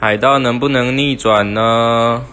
海盗能不能逆转呢？